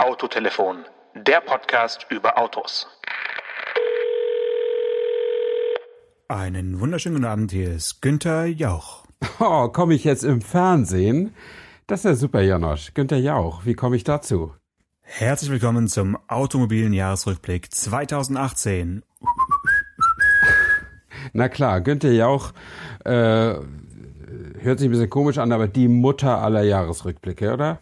Autotelefon, der Podcast über Autos. Einen wunderschönen guten Abend, hier ist Günther Jauch. Oh, komme ich jetzt im Fernsehen? Das ist ja super, Janosch. Günther Jauch, wie komme ich dazu? Herzlich willkommen zum automobilen Jahresrückblick 2018. Na klar, Günther Jauch äh, hört sich ein bisschen komisch an, aber die Mutter aller Jahresrückblicke, oder?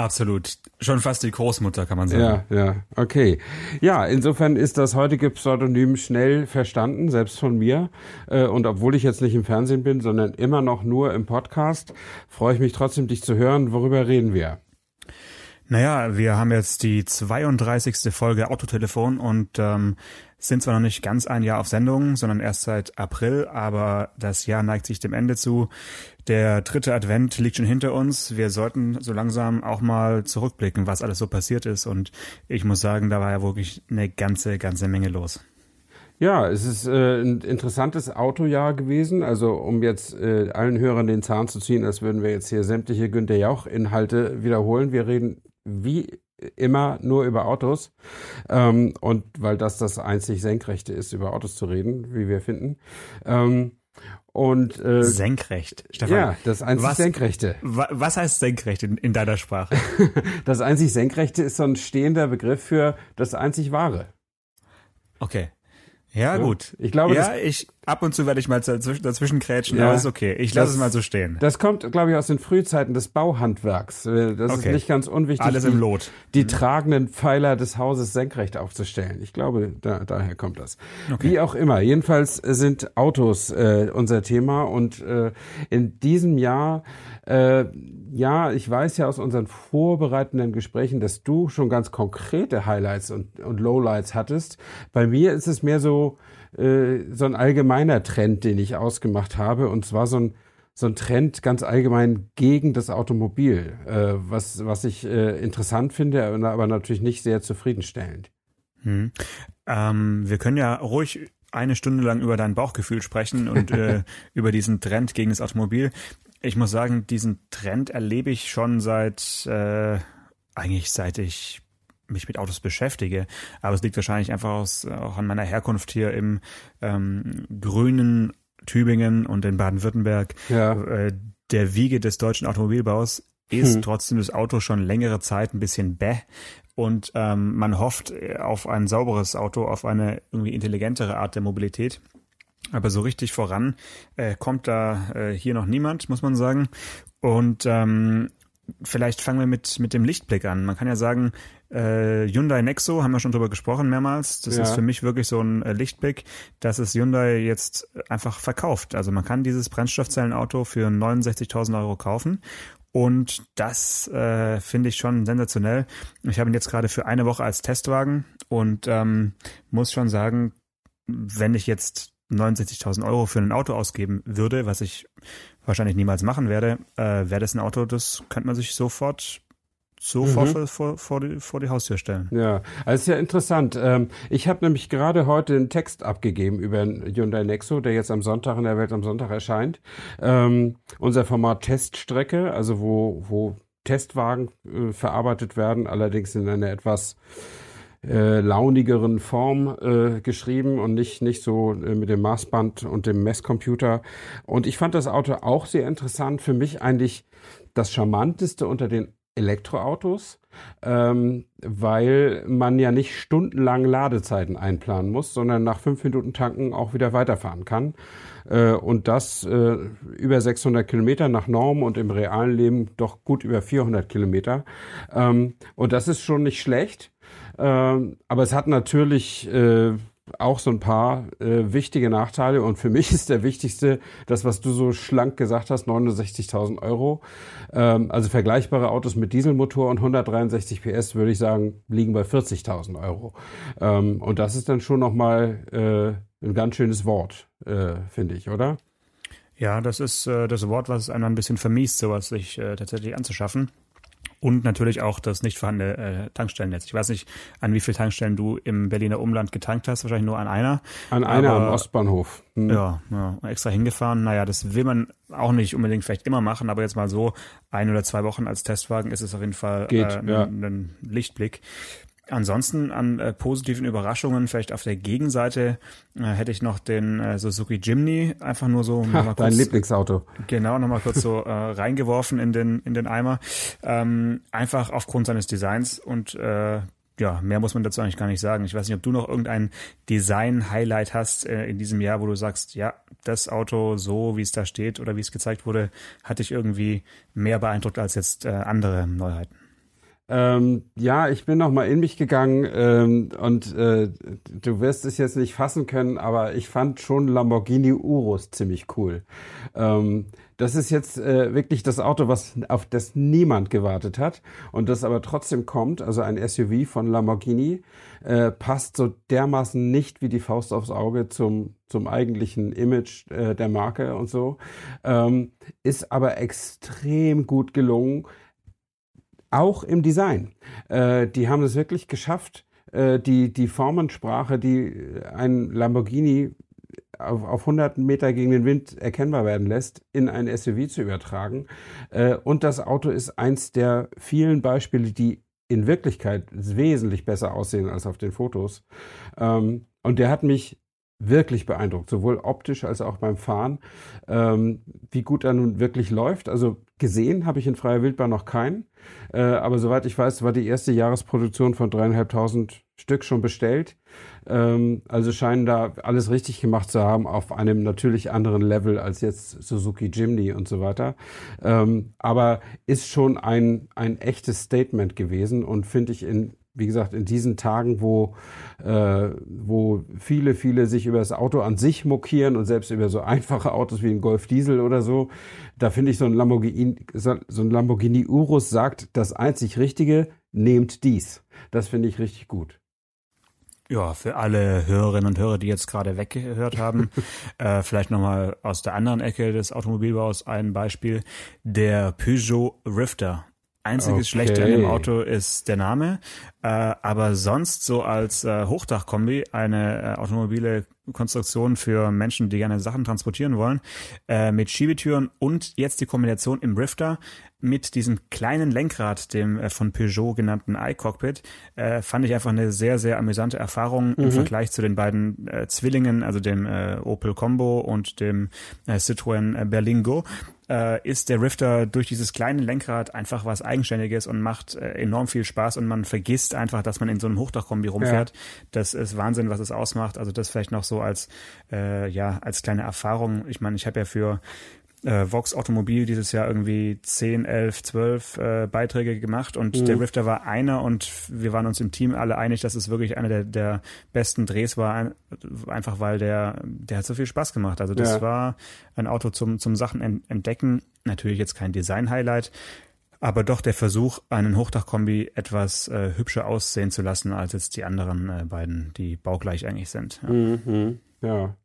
Absolut. Schon fast die Großmutter, kann man sagen. Ja, ja, okay. Ja, insofern ist das heutige Pseudonym schnell verstanden, selbst von mir. Äh, und obwohl ich jetzt nicht im Fernsehen bin, sondern immer noch nur im Podcast, freue ich mich trotzdem, dich zu hören. Worüber reden wir? Naja, wir haben jetzt die 32. Folge Autotelefon und ähm, sind zwar noch nicht ganz ein Jahr auf Sendung, sondern erst seit April, aber das Jahr neigt sich dem Ende zu. Der dritte Advent liegt schon hinter uns. Wir sollten so langsam auch mal zurückblicken, was alles so passiert ist. Und ich muss sagen, da war ja wirklich eine ganze, ganze Menge los. Ja, es ist äh, ein interessantes Autojahr gewesen. Also um jetzt äh, allen Hörern den Zahn zu ziehen, als würden wir jetzt hier sämtliche Günter Jauch-Inhalte wiederholen. Wir reden wie immer nur über Autos. Ähm, und weil das das einzig Senkrechte ist, über Autos zu reden, wie wir finden. Ähm, und äh, senkrecht, Stefan. Ja, das einzig was, Senkrechte. Was heißt senkrecht in, in deiner Sprache? das einzig Senkrechte ist so ein stehender Begriff für das einzig Wahre. Okay. Ja, ja, gut. Ich glaube, ja, ich ab und zu werde ich mal dazwischen, dazwischen krätschen, ja, aber ist okay. Ich lasse es mal so stehen. Das kommt, glaube ich, aus den Frühzeiten des Bauhandwerks. Äh, das okay. ist nicht ganz unwichtig. Alles im Lot. Die, die mhm. tragenden Pfeiler des Hauses senkrecht aufzustellen. Ich glaube, da, daher kommt das. Okay. Wie auch immer. Jedenfalls sind Autos äh, unser Thema und äh, in diesem Jahr äh, ja, ich weiß ja aus unseren vorbereitenden Gesprächen, dass du schon ganz konkrete Highlights und, und Lowlights hattest. Bei mir ist es mehr so, äh, so ein allgemeiner Trend, den ich ausgemacht habe. Und zwar so ein, so ein Trend ganz allgemein gegen das Automobil, äh, was, was ich äh, interessant finde, aber natürlich nicht sehr zufriedenstellend. Hm. Ähm, wir können ja ruhig eine Stunde lang über dein Bauchgefühl sprechen und äh, über diesen Trend gegen das Automobil. Ich muss sagen, diesen Trend erlebe ich schon seit äh, eigentlich seit ich mich mit Autos beschäftige. Aber es liegt wahrscheinlich einfach aus, auch an meiner Herkunft hier im ähm, grünen Tübingen und in Baden-Württemberg. Ja. Äh, der Wiege des deutschen Automobilbaus ist hm. trotzdem das Auto schon längere Zeit ein bisschen bäh. Und ähm, man hofft auf ein sauberes Auto, auf eine irgendwie intelligentere Art der Mobilität. Aber so richtig voran äh, kommt da äh, hier noch niemand, muss man sagen. Und ähm, vielleicht fangen wir mit, mit dem Lichtblick an. Man kann ja sagen, äh, Hyundai Nexo, haben wir schon drüber gesprochen mehrmals. Das ja. ist für mich wirklich so ein äh, Lichtblick, dass es Hyundai jetzt einfach verkauft. Also man kann dieses Brennstoffzellenauto für 69.000 Euro kaufen. Und das äh, finde ich schon sensationell. Ich habe ihn jetzt gerade für eine Woche als Testwagen und ähm, muss schon sagen, wenn ich jetzt 69.000 Euro für ein Auto ausgeben würde, was ich wahrscheinlich niemals machen werde, äh, wäre das ein Auto, das könnte man sich sofort sofort mhm. vor, vor, die, vor die Haustür stellen. Ja, also ist ja interessant. Ähm, ich habe nämlich gerade heute einen Text abgegeben über Hyundai Nexo, der jetzt am Sonntag in der Welt am Sonntag erscheint. Ähm, unser Format Teststrecke, also wo, wo Testwagen äh, verarbeitet werden, allerdings in einer etwas äh, launigeren Form äh, geschrieben und nicht, nicht so äh, mit dem Maßband und dem Messcomputer. Und ich fand das Auto auch sehr interessant. Für mich eigentlich das Charmanteste unter den Elektroautos, ähm, weil man ja nicht stundenlang Ladezeiten einplanen muss, sondern nach fünf Minuten tanken auch wieder weiterfahren kann. Äh, und das äh, über 600 Kilometer nach Norm und im realen Leben doch gut über 400 Kilometer. Ähm, und das ist schon nicht schlecht. Ähm, aber es hat natürlich äh, auch so ein paar äh, wichtige Nachteile. Und für mich ist der wichtigste, das, was du so schlank gesagt hast, 69.000 Euro. Ähm, also vergleichbare Autos mit Dieselmotor und 163 PS, würde ich sagen, liegen bei 40.000 Euro. Ähm, und das ist dann schon nochmal äh, ein ganz schönes Wort, äh, finde ich, oder? Ja, das ist äh, das Wort, was es einem ein bisschen vermiest, sowas sich äh, tatsächlich anzuschaffen. Und natürlich auch das nicht vorhandene äh, Tankstellennetz. Ich weiß nicht, an wie vielen Tankstellen du im Berliner Umland getankt hast, wahrscheinlich nur an einer. An einer am Ostbahnhof. Hm. Ja, ja, extra hingefahren. Naja, das will man auch nicht unbedingt vielleicht immer machen, aber jetzt mal so ein oder zwei Wochen als Testwagen ist es auf jeden Fall Geht, äh, ja. ein, ein Lichtblick. Ansonsten an äh, positiven Überraschungen, vielleicht auf der Gegenseite äh, hätte ich noch den äh, Suzuki Jimny einfach nur so Ha, mal dein kurz, Lieblingsauto. genau nochmal kurz so äh, reingeworfen in den in den Eimer, ähm, einfach aufgrund seines Designs und äh, ja, mehr muss man dazu eigentlich gar nicht sagen. Ich weiß nicht, ob du noch irgendein Design-Highlight hast äh, in diesem Jahr, wo du sagst, ja, das Auto so, wie es da steht oder wie es gezeigt wurde, hat dich irgendwie mehr beeindruckt als jetzt äh, andere Neuheiten. Ähm, ja, ich bin noch mal in mich gegangen ähm, und äh, du wirst es jetzt nicht fassen können, aber ich fand schon Lamborghini Urus ziemlich cool. Ähm, das ist jetzt äh, wirklich das Auto, was auf das niemand gewartet hat und das aber trotzdem kommt. Also ein SUV von Lamborghini äh, passt so dermaßen nicht wie die Faust aufs Auge zum zum eigentlichen Image äh, der Marke und so, ähm, ist aber extrem gut gelungen auch im Design. Äh, die haben es wirklich geschafft, äh, die, die Formensprache, die ein Lamborghini auf, auf 100 Meter gegen den Wind erkennbar werden lässt, in ein SUV zu übertragen. Äh, und das Auto ist eins der vielen Beispiele, die in Wirklichkeit wesentlich besser aussehen als auf den Fotos. Ähm, und der hat mich wirklich beeindruckt, sowohl optisch als auch beim Fahren, ähm, wie gut er nun wirklich läuft. Also gesehen habe ich in freier Wildbahn noch keinen, äh, aber soweit ich weiß, war die erste Jahresproduktion von dreieinhalbtausend Stück schon bestellt. Ähm, also scheinen da alles richtig gemacht zu haben auf einem natürlich anderen Level als jetzt Suzuki Jimny und so weiter. Ähm, aber ist schon ein, ein echtes Statement gewesen und finde ich in wie gesagt, in diesen Tagen, wo, äh, wo viele, viele sich über das Auto an sich mokieren und selbst über so einfache Autos wie ein Golf Diesel oder so, da finde ich so ein Lamborghini, so ein Lamborghini Urus sagt, das einzig Richtige, nehmt dies. Das finde ich richtig gut. Ja, für alle Hörerinnen und Hörer, die jetzt gerade weggehört haben, äh, vielleicht nochmal aus der anderen Ecke des Automobilbaus ein Beispiel. Der Peugeot Rifter. Einziges Okay. Schlechte an dem Auto ist der Name, äh, aber sonst so als äh, Hochdachkombi eine äh, automobile Konstruktion für Menschen, die gerne Sachen transportieren wollen, äh, mit Schiebetüren und jetzt die Kombination im Rifter mit diesem kleinen Lenkrad, dem äh, von Peugeot genannten iCockpit, äh, fand ich einfach eine sehr, sehr amüsante Erfahrung im Vergleich zu den beiden äh, Zwillingen, also dem äh, Opel Combo und dem äh, Citroën äh, Berlingo äh, ist der Rifter durch dieses kleine Lenkrad einfach was Eigenständiges und macht äh, enorm viel Spaß und man vergisst einfach, dass man in so einem Hochdachkombi rumfährt. Das ist Wahnsinn, was es ausmacht. Also das vielleicht noch so als äh, ja als kleine Erfahrung. Ich meine, ich habe ja für äh, Vox Automobil dieses Jahr irgendwie 10, 11, 12 äh, Beiträge gemacht und der Rifter war einer und wir waren uns im Team alle einig, dass es wirklich einer der, der besten Drehs war, ein, einfach weil der, der hat so viel Spaß gemacht. Also das Ja. war ein Auto zum, zum Sachen en- entdecken. Natürlich jetzt kein Design-Highlight, aber doch der Versuch, einen Hochdachkombi etwas äh, hübscher aussehen zu lassen als jetzt die anderen äh, beiden, die baugleich eigentlich sind. Ja. Mhm, ja.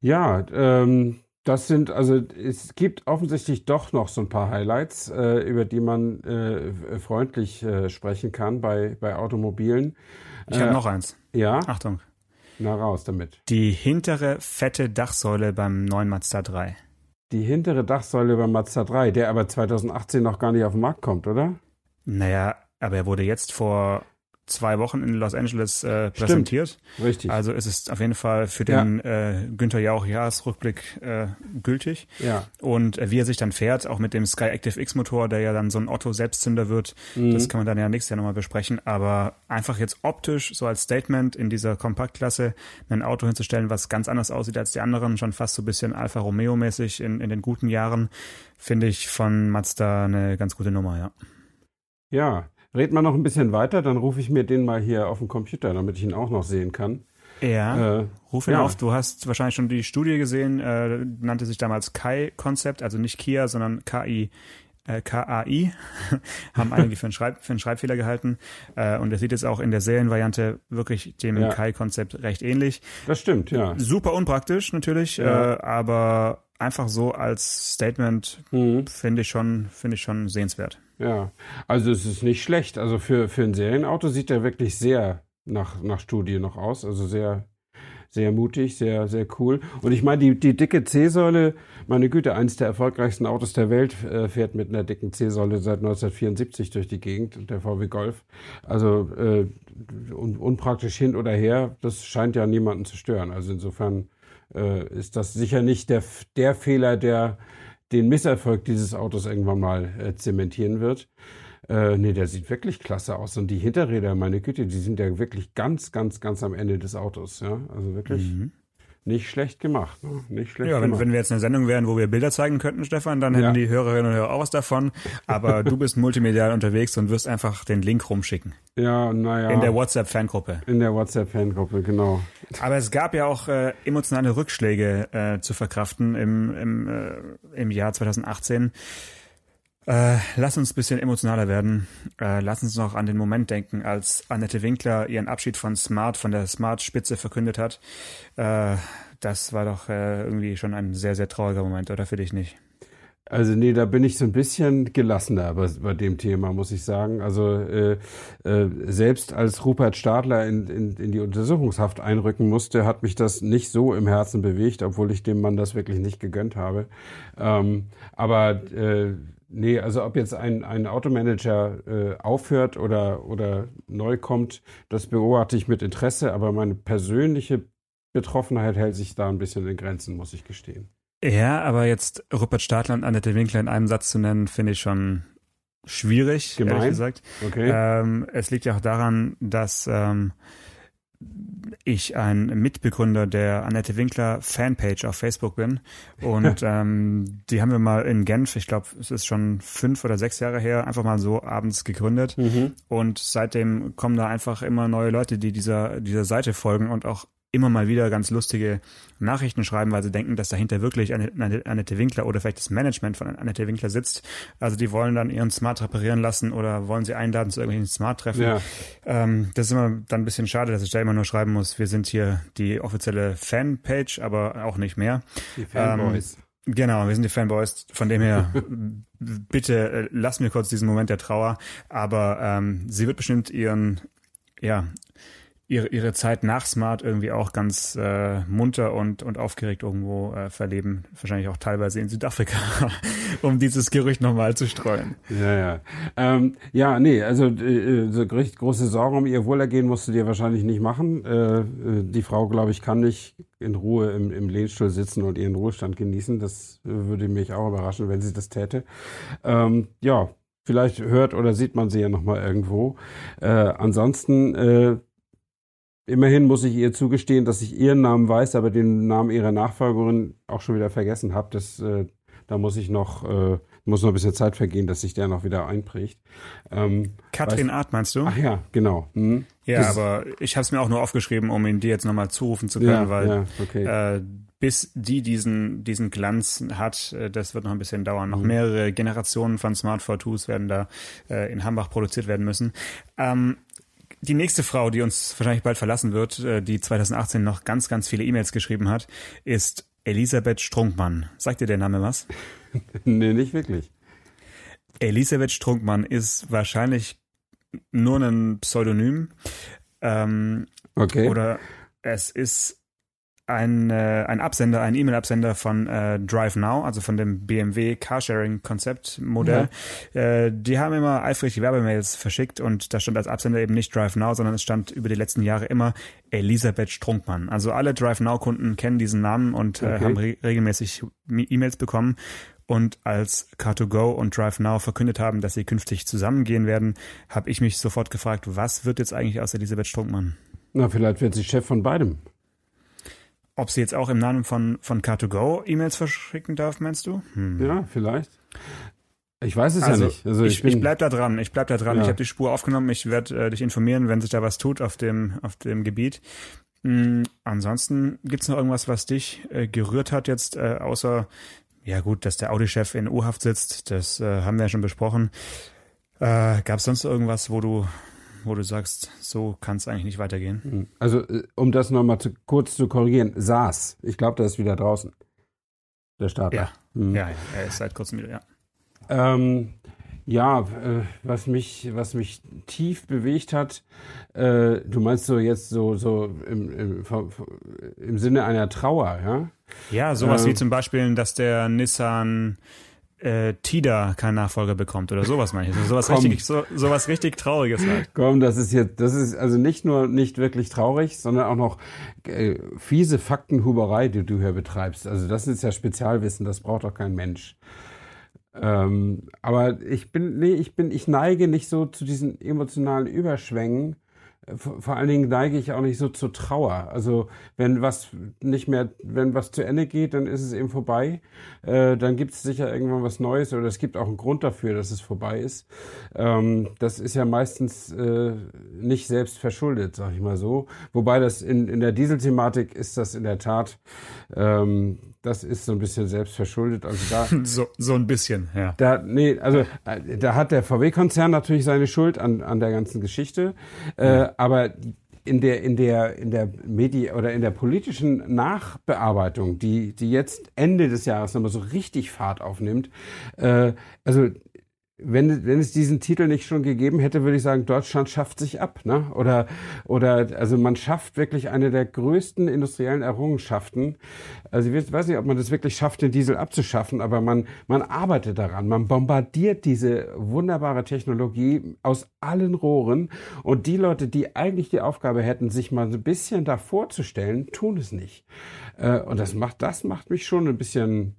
Ja, ähm, das sind, also es gibt offensichtlich doch noch so ein paar Highlights, äh, über die man äh, freundlich äh, sprechen kann bei, bei Automobilen. Ich habe Äh, noch eins. Ja, Achtung. na raus damit. Die hintere fette Dachsäule beim neuen Mazda 3. Die hintere Dachsäule beim Mazda 3, der aber 2018 noch gar nicht auf den Markt kommt, oder? Naja, aber er wurde jetzt vor zwei Wochen in Los Angeles äh, präsentiert. Richtig. Also ist es auf jeden Fall für den äh, Günther Jauch Jahresrückblick äh, gültig. ja. Und äh, wie er sich dann fährt, auch mit dem Sky Active X Motor, der ja dann so ein Otto Selbstzünder wird, Mhm. das kann man dann ja nächstes Jahr nochmal besprechen. Aber einfach jetzt optisch, so als Statement in dieser Kompaktklasse, ein Auto hinzustellen, was ganz anders aussieht als die anderen, schon fast so ein bisschen Alfa Romeo mäßig in, in den guten Jahren, finde ich von Mazda eine ganz gute Nummer, ja. Ja. Red mal noch ein bisschen weiter, dann rufe ich mir den mal hier auf den Computer, damit ich ihn auch noch sehen kann. Ja. Äh, Ruf ihn ja. auf, du hast wahrscheinlich schon die Studie gesehen, äh, nannte sich damals Kai-Konzept, also nicht Kia, sondern KI, äh, KAI, haben einige für einen, Schreib, für einen Schreibfehler gehalten. Äh, und er sieht jetzt auch in der Serienvariante wirklich dem Ja. Kai-Konzept recht ähnlich. das stimmt, ja. Super unpraktisch natürlich, Ja. äh, aber einfach so als Statement mhm. finde ich schon, finde ich schon sehenswert. Ja, also es ist nicht schlecht. Also für, für ein Serienauto sieht er wirklich sehr nach, nach Studie noch aus. Also sehr, sehr mutig, sehr, sehr cool. Und ich meine, die, die dicke C-Säule, meine Güte, eines der erfolgreichsten Autos der Welt äh, fährt mit einer dicken C-Säule seit 1974 durch die Gegend, der VW Golf. Also äh, un, unpraktisch hin oder her, das scheint ja niemanden zu stören. Also insofern äh, ist das sicher nicht der, der Fehler, der den Misserfolg dieses Autos irgendwann mal äh, zementieren wird. Äh, nee, der sieht wirklich klasse aus. Und die Hinterräder, meine Güte, die sind ja wirklich ganz, ganz, ganz am Ende des Autos. Ja, also wirklich. Mhm. Nicht schlecht gemacht, ne? Nicht schlecht ja, wenn, wenn wir jetzt eine Sendung wären, wo wir Bilder zeigen könnten, Stefan, dann hätten ja. die Hörerinnen und Hörer auch was davon. Aber du bist multimedial unterwegs und wirst einfach den Link rumschicken. Ja, naja. In der WhatsApp-Fangruppe. In der WhatsApp-Fangruppe, genau. Aber es gab ja auch äh, emotionale Rückschläge äh, zu verkraften im, im, äh, im Jahr 2018. Äh, lass uns bisschen emotionaler werden. Äh, lass uns noch an den Moment denken, als Annette Winkler ihren Abschied von Smart, von der Smart-Spitze verkündet hat. Äh, das war doch äh, irgendwie schon ein sehr, sehr trauriger Moment, oder für dich nicht? Also nee, da bin ich so ein bisschen gelassener bei, bei dem Thema, muss ich sagen. Also äh, äh, selbst als Rupert Stadler in, in, in die Untersuchungshaft einrücken musste, hat mich das nicht so im Herzen bewegt, obwohl ich dem Mann das wirklich nicht gegönnt habe. Ähm, aber äh, Nee, also ob jetzt ein, ein Automanager äh, aufhört oder, oder neu kommt, das beobachte ich mit Interesse, aber meine persönliche Betroffenheit hält sich da ein bisschen in Grenzen, muss ich gestehen. Ja, aber jetzt Rupert Stadler und Annette Winkler in einem Satz zu nennen, finde ich schon schwierig, Gemein? ehrlich gesagt. Okay. Ähm, es liegt ja auch daran, dass ähm, ich ein Mitbegründer der Annette Winkler Fanpage auf Facebook bin. Und ähm, die haben wir mal in Genf, ich glaube, es ist schon fünf oder sechs Jahre her, einfach mal so abends gegründet. Mhm. Und seitdem kommen da einfach immer neue Leute, die dieser, dieser Seite folgen und auch immer mal wieder ganz lustige Nachrichten schreiben, weil sie denken, dass dahinter wirklich Annette Winkler oder vielleicht das Management von Annette Winkler sitzt. Also die wollen dann ihren Smart reparieren lassen oder wollen sie einladen zu irgendwelchen Smart-Treffen. Ja. Ähm, das ist immer dann ein bisschen schade, dass ich da immer nur schreiben muss, wir sind hier die offizielle Fanpage, aber auch nicht mehr. Die Fanboys. Ähm, genau, wir sind die Fanboys. Von dem her, bitte äh, lass mir kurz diesen Moment der Trauer. Aber ähm, sie wird bestimmt ihren ja, ihre, ihre Zeit nach Smart irgendwie auch ganz äh, munter und, und aufgeregt irgendwo äh, verleben. Wahrscheinlich auch teilweise in Südafrika, um dieses Gerücht nochmal zu streuen. Ja, ja. Ähm, ja, nee, also äh, so große Sorgen um ihr Wohlergehen musst du dir wahrscheinlich nicht machen. Äh, äh, die Frau, glaube ich, kann nicht in Ruhe im, im Lehnstuhl sitzen und ihren Ruhestand genießen. Das äh, würde mich auch überraschen, wenn sie das täte. Ähm, ja, vielleicht hört oder sieht man sie ja nochmal irgendwo. Äh, ansonsten äh, Immerhin muss ich ihr zugestehen, dass ich ihren Namen weiß, aber den Namen ihrer Nachfolgerin auch schon wieder vergessen habe. Das, äh, da muss ich noch, äh, muss noch ein bisschen Zeit vergehen, dass sich der noch wieder einprägt. Ähm, Katrin Art meinst du? Ach ja, genau. Hm. Ja, das aber ich habe es mir auch nur aufgeschrieben, um ihn dir jetzt nochmal zurufen zu können, ja, weil ja, okay. äh, bis die diesen, diesen Glanz hat, äh, das wird noch ein bisschen dauern. Noch mhm. mehrere Generationen von Smart 42s werden da äh, in Hambach produziert werden müssen. Ähm, die nächste Frau, die uns wahrscheinlich bald verlassen wird, äh, die 2018 noch ganz, ganz viele E-Mails geschrieben hat, ist Elisabeth Strunkmann. Sagt dir der Name was? nee, nicht wirklich. Elisabeth Strunkmann ist wahrscheinlich nur ein Pseudonym. Ähm, okay. Oder es ist ein, äh, ein Absender, ein E-Mail-Absender von äh, Drive Now, also von dem BMW Carsharing-Konzeptmodell. Ja. Äh, die haben immer eifrig Werbemails verschickt und da stand als Absender eben nicht Drive Now, sondern es stand über die letzten Jahre immer Elisabeth Strunkmann. Also alle Drive Now-Kunden kennen diesen Namen und äh, okay. haben re regelmäßig E-Mails bekommen. Und als Car2Go und Drive Now verkündet haben, dass sie künftig zusammengehen werden, habe ich mich sofort gefragt, was wird jetzt eigentlich aus Elisabeth Strunkmann? Na, vielleicht wird sie Chef von beidem. Ob sie jetzt auch im Namen von, von Car2Go E-Mails verschicken darf, meinst du? Hm. Ja, vielleicht. Ich weiß es also, ja nicht. Also ich, ich, ich bleib da dran. Ich bleib da dran. Ja. Ich habe die Spur aufgenommen. Ich werde äh, dich informieren, wenn sich da was tut auf dem auf dem Gebiet. Mhm. Ansonsten gibt's noch irgendwas, was dich äh, gerührt hat jetzt, äh, außer ja gut, dass der Audi-Chef in U-Haft sitzt. Das äh, haben wir ja schon besprochen. Äh, Gab es sonst irgendwas, wo du wo du sagst, so kann es eigentlich nicht weitergehen? Hm. Also, äh, um das nochmal zu, kurz zu korrigieren, SARS, ich glaube, der ist wieder draußen. der Starter. Ja, mhm. ja, er ist seit kurzem wieder, ja. Ähm, ja, äh, was mich, was mich tief bewegt hat, äh, du meinst so jetzt so, so im, im, im Sinne einer Trauer, ja? Ja, sowas ähm, wie zum Beispiel, dass der Nissan äh, Tida keinen Nachfolger bekommt oder sowas meine ich. Also sowas, richtig, so, sowas richtig Trauriges halt. Komm, das ist jetzt, das ist also nicht nur nicht wirklich traurig, sondern auch noch äh, fiese Faktenhuberei, die du hier betreibst. Also das ist ja Spezialwissen, das braucht doch kein Mensch. Ähm, aber ich bin, nee, ich bin, ich neige nicht so zu diesen emotionalen Überschwängen, vor allen Dingen neige ich auch nicht so zur Trauer. Also wenn was nicht mehr, wenn was zu Ende geht, dann ist es eben vorbei. Äh, dann gibt es sicher irgendwann was Neues oder es gibt auch einen Grund dafür, dass es vorbei ist. Ähm, das ist ja meistens äh, nicht selbst verschuldet, sag ich mal so. Wobei das in, in der Dieselthematik ist das in der Tat ähm, das ist so ein bisschen selbstverschuldet. Also da, so, so ein bisschen, ja. Da, nee, also äh, da hat der VW-Konzern natürlich seine Schuld an, an der ganzen Geschichte. Äh, aber in der in der in der Medi oder in der politischen Nachbearbeitung, die die jetzt Ende des Jahres nochmal so richtig Fahrt aufnimmt, äh, also wenn, wenn es diesen Titel nicht schon gegeben hätte, würde ich sagen, Deutschland schafft sich ab, ne? Oder, oder, also man schafft wirklich eine der größten industriellen Errungenschaften. Also ich weiß nicht, ob man das wirklich schafft, den Diesel abzuschaffen, aber man, man arbeitet daran. Man bombardiert diese wunderbare Technologie aus allen Rohren. Und die Leute, die eigentlich die Aufgabe hätten, sich mal ein bisschen da vorzustellen, tun es nicht. Äh, und das macht, das macht mich schon ein bisschen,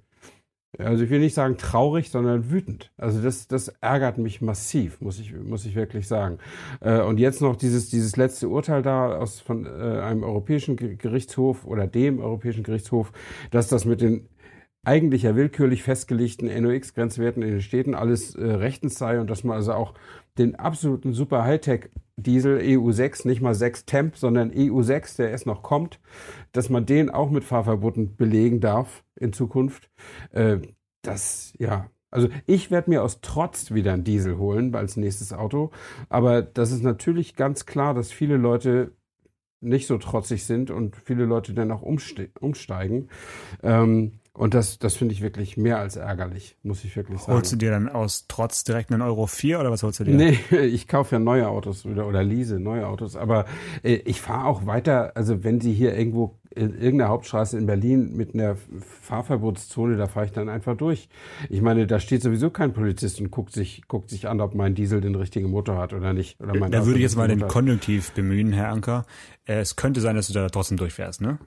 also ich will nicht sagen traurig, sondern wütend. Also das, das ärgert mich massiv, muss ich, muss ich wirklich sagen. Äh, und jetzt noch dieses, dieses letzte Urteil da aus von äh, einem europäischen Gerichtshof oder dem europäischen Gerichtshof, dass das mit den eigentlich ja willkürlich festgelegten NOx-Grenzwerten in den Städten alles äh, rechtens sei und dass man also auch den absoluten super Hightech-Diesel EU6, nicht mal 6 Temp, sondern EU6, der erst noch kommt, dass man den auch mit Fahrverboten belegen darf in Zukunft. Äh, das, ja, also ich werde mir aus Trotz wieder einen Diesel holen als nächstes Auto. Aber das ist natürlich ganz klar, dass viele Leute nicht so trotzig sind und viele Leute dann auch umsteigen. Ähm, und das, das finde ich wirklich mehr als ärgerlich, muss ich wirklich sagen. Holst du dir dann aus Trotz direkt einen Euro 4 oder was holst du dir? Nee, ich kaufe ja neue Autos oder, oder lease neue Autos. Aber äh, ich fahre auch weiter, also wenn sie hier irgendwo in irgendeiner Hauptstraße in Berlin mit einer Fahrverbotszone, da fahre ich dann einfach durch. Ich meine, da steht sowieso kein Polizist und guckt sich, guckt sich an, ob mein Diesel den richtigen Motor hat oder nicht. Oder mein da Auto würde ich jetzt mal den Konjunktiv bemühen, Herr Anker. Es könnte sein, dass du da trotzdem durchfährst, ne?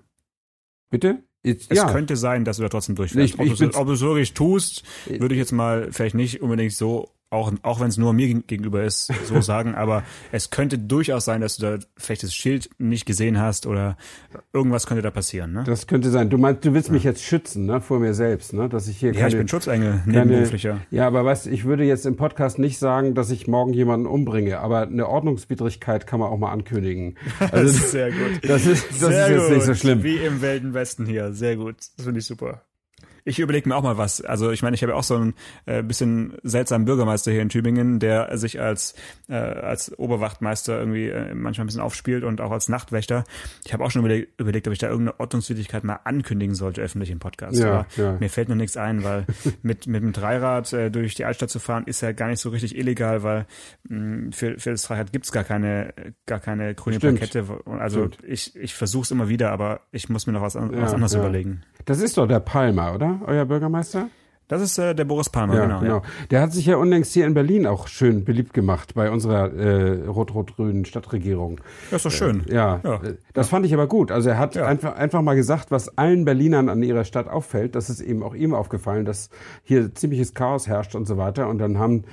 Bitte? Jetzt, es ja. könnte sein, dass du da trotzdem durchfährst. Ich, ich ob, du, ob du es wirklich tust, würde ich jetzt mal vielleicht nicht unbedingt so auch, auch wenn es nur mir gegenüber ist, so sagen, aber es könnte durchaus sein, dass du da vielleicht das Schild nicht gesehen hast oder irgendwas könnte da passieren. Ne? Das könnte sein. Du meinst, du willst ja. mich jetzt schützen, ne, vor mir selbst, ne, dass ich hier ja, keine, ich bin Schutzengel, nebenberuflicher. Ja, aber weißt, ich würde jetzt im Podcast nicht sagen, dass ich morgen jemanden umbringe, aber eine Ordnungswidrigkeit kann man auch mal ankündigen. Also, sehr gut. Das ist, das sehr ist jetzt gut. nicht so schlimm. Wie im Wilden Westen hier, sehr gut. Das finde ich super ich überlege mir auch mal was. Also ich meine, ich habe ja auch so einen äh, bisschen seltsamen Bürgermeister hier in Tübingen, der sich als äh, als Oberwachtmeister irgendwie äh, manchmal ein bisschen aufspielt und auch als Nachtwächter. Ich habe auch schon überlegt, überlegt, ob ich da irgendeine Ordnungswidrigkeit mal ankündigen sollte öffentlich im Podcast. Ja, ja. Mir fällt noch nichts ein, weil mit mit dem Dreirad äh, durch die Altstadt zu fahren ist ja gar nicht so richtig illegal, weil mh, mm, für für das Dreirad gibt's gar keine gar keine grüne Stimmt. Plakette. Also Stimmt. ich ich versuche es immer wieder, aber ich muss mir noch was, an, ja, was anderes überlegen. Das ist doch der Palmer, oder? Euer Bürgermeister? Das ist äh, der Boris Palmer, ja, genau, genau. Ja. Der hat sich ja unlängst hier in Berlin auch schön beliebt gemacht bei unserer äh, rot-rot-grünen Stadtregierung. Das ist doch schön. Äh, ja, ja, das fand ich aber gut. Also er hat einfach, einfach mal gesagt, was allen Berlinern an ihrer Stadt auffällt. Das ist eben auch ihm aufgefallen, dass hier ziemliches Chaos herrscht und so weiter. Und dann haben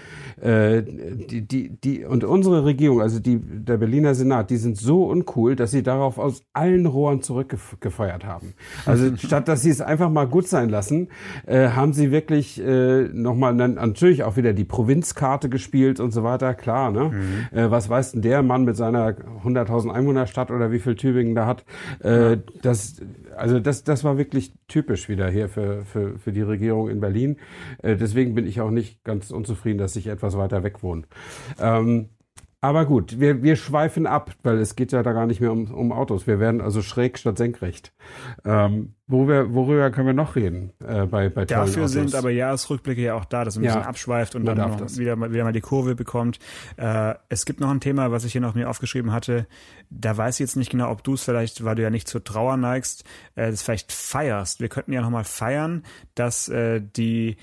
äh, die, die, die und unsere Regierung, also die, der Berliner Senat, die sind so uncool, dass sie darauf aus allen Rohren zurückgefeuert haben. Also statt dass sie es einfach mal gut sein lassen, äh, haben sie wirklich wirklich äh, nochmal natürlich auch wieder die Provinzkarte gespielt und so weiter, klar, ne? Mhm. Äh, was weiß denn der Mann mit seiner 100.000 Einwohnerstadt oder wie viel Tübingen da hat? Äh, das, also das, das war wirklich typisch wieder hier für, für, für die Regierung in Berlin. Äh, deswegen bin ich auch nicht ganz unzufrieden, dass ich etwas weiter weg wohne. Ähm, Aber gut, wir, wir schweifen ab, weil es geht ja da gar nicht mehr um, um Autos. Wir werden also schräg statt senkrecht. Ähm, wo wir, worüber können wir noch reden äh, bei, bei Dafür sind aber Jahresrückblicke ja auch da, dass man ein Ja. bisschen abschweift und dann noch das. wieder, mal- wieder mal die Kurve bekommt. Äh, es gibt noch ein Thema, was ich hier noch mir aufgeschrieben hatte. Da weiß ich jetzt nicht genau, ob du es vielleicht, weil du ja nicht zur Trauer neigst, äh, das vielleicht feierst. Wir könnten ja noch mal feiern, dass äh, die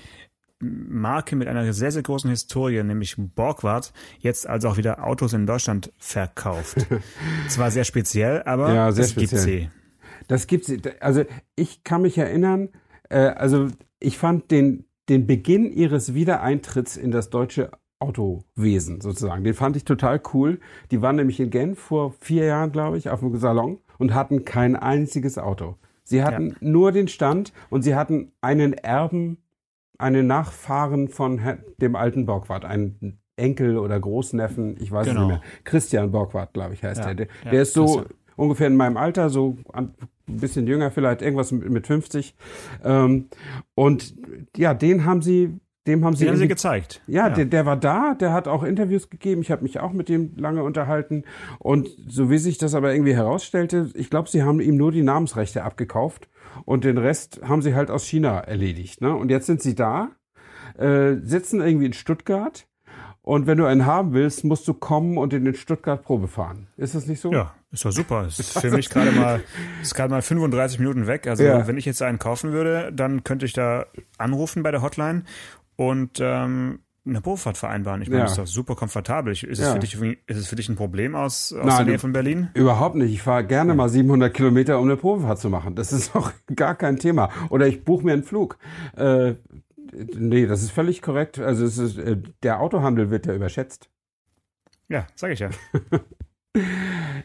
Marke mit einer sehr, sehr großen Historie, nämlich Borgward, jetzt also auch wieder Autos in Deutschland verkauft. Zwar sehr speziell, aber Ja, sehr es gibt sie. Das gibt's. Also ich kann mich erinnern. Äh, also ich fand den den Beginn ihres Wiedereintritts in das deutsche Autowesen sozusagen. Den fand ich total cool. Die waren nämlich in Genf vor vier Jahren, glaube ich, auf dem Salon und hatten kein einziges Auto. Sie hatten Ja. nur den Stand und sie hatten einen Erben, einen Nachfahren von dem alten Borgward, einen Enkel oder Großneffen, ich weiß Genau. es nicht mehr. Christian Borgward, glaube ich, heißt Ja, der. Der, ja, ist so Christian. ungefähr in meinem Alter, so ein bisschen jünger vielleicht, irgendwas mit, mit 50. Ähm, und ja, den haben sie, dem haben sie, Den haben sie gezeigt. ja, Der, der war da, der hat auch Interviews gegeben. Ich habe mich auch mit dem lange unterhalten. Und so wie sich das aber irgendwie herausstellte, ich glaube, sie haben ihm nur die Namensrechte abgekauft und den Rest haben sie halt aus China erledigt. Ne? Und jetzt sind sie da, äh, sitzen irgendwie in Stuttgart. Und wenn du einen haben willst, musst du kommen und in den Stuttgart Probe fahren. Ist das nicht so? Ja, ist doch super. Ist für mich gerade mal, ist gerade mal 35 Minuten weg. Also Ja. wenn ich jetzt einen kaufen würde, dann könnte ich da anrufen bei der Hotline und ähm, eine Probefahrt vereinbaren. Ich meine, Ja. das ist doch super komfortabel. Ist, es Ja. für dich, ist es für dich ein Problem aus, aus Nein, der Nähe von Berlin? Überhaupt nicht. Ich fahre gerne mal 700 Kilometer, um eine Probefahrt zu machen. Das ist doch gar kein Thema. Oder ich buche mir einen Flug. Äh, nee, das ist völlig korrekt. Also es ist, äh, der Autohandel wird ja überschätzt. Ja, sag ich ja.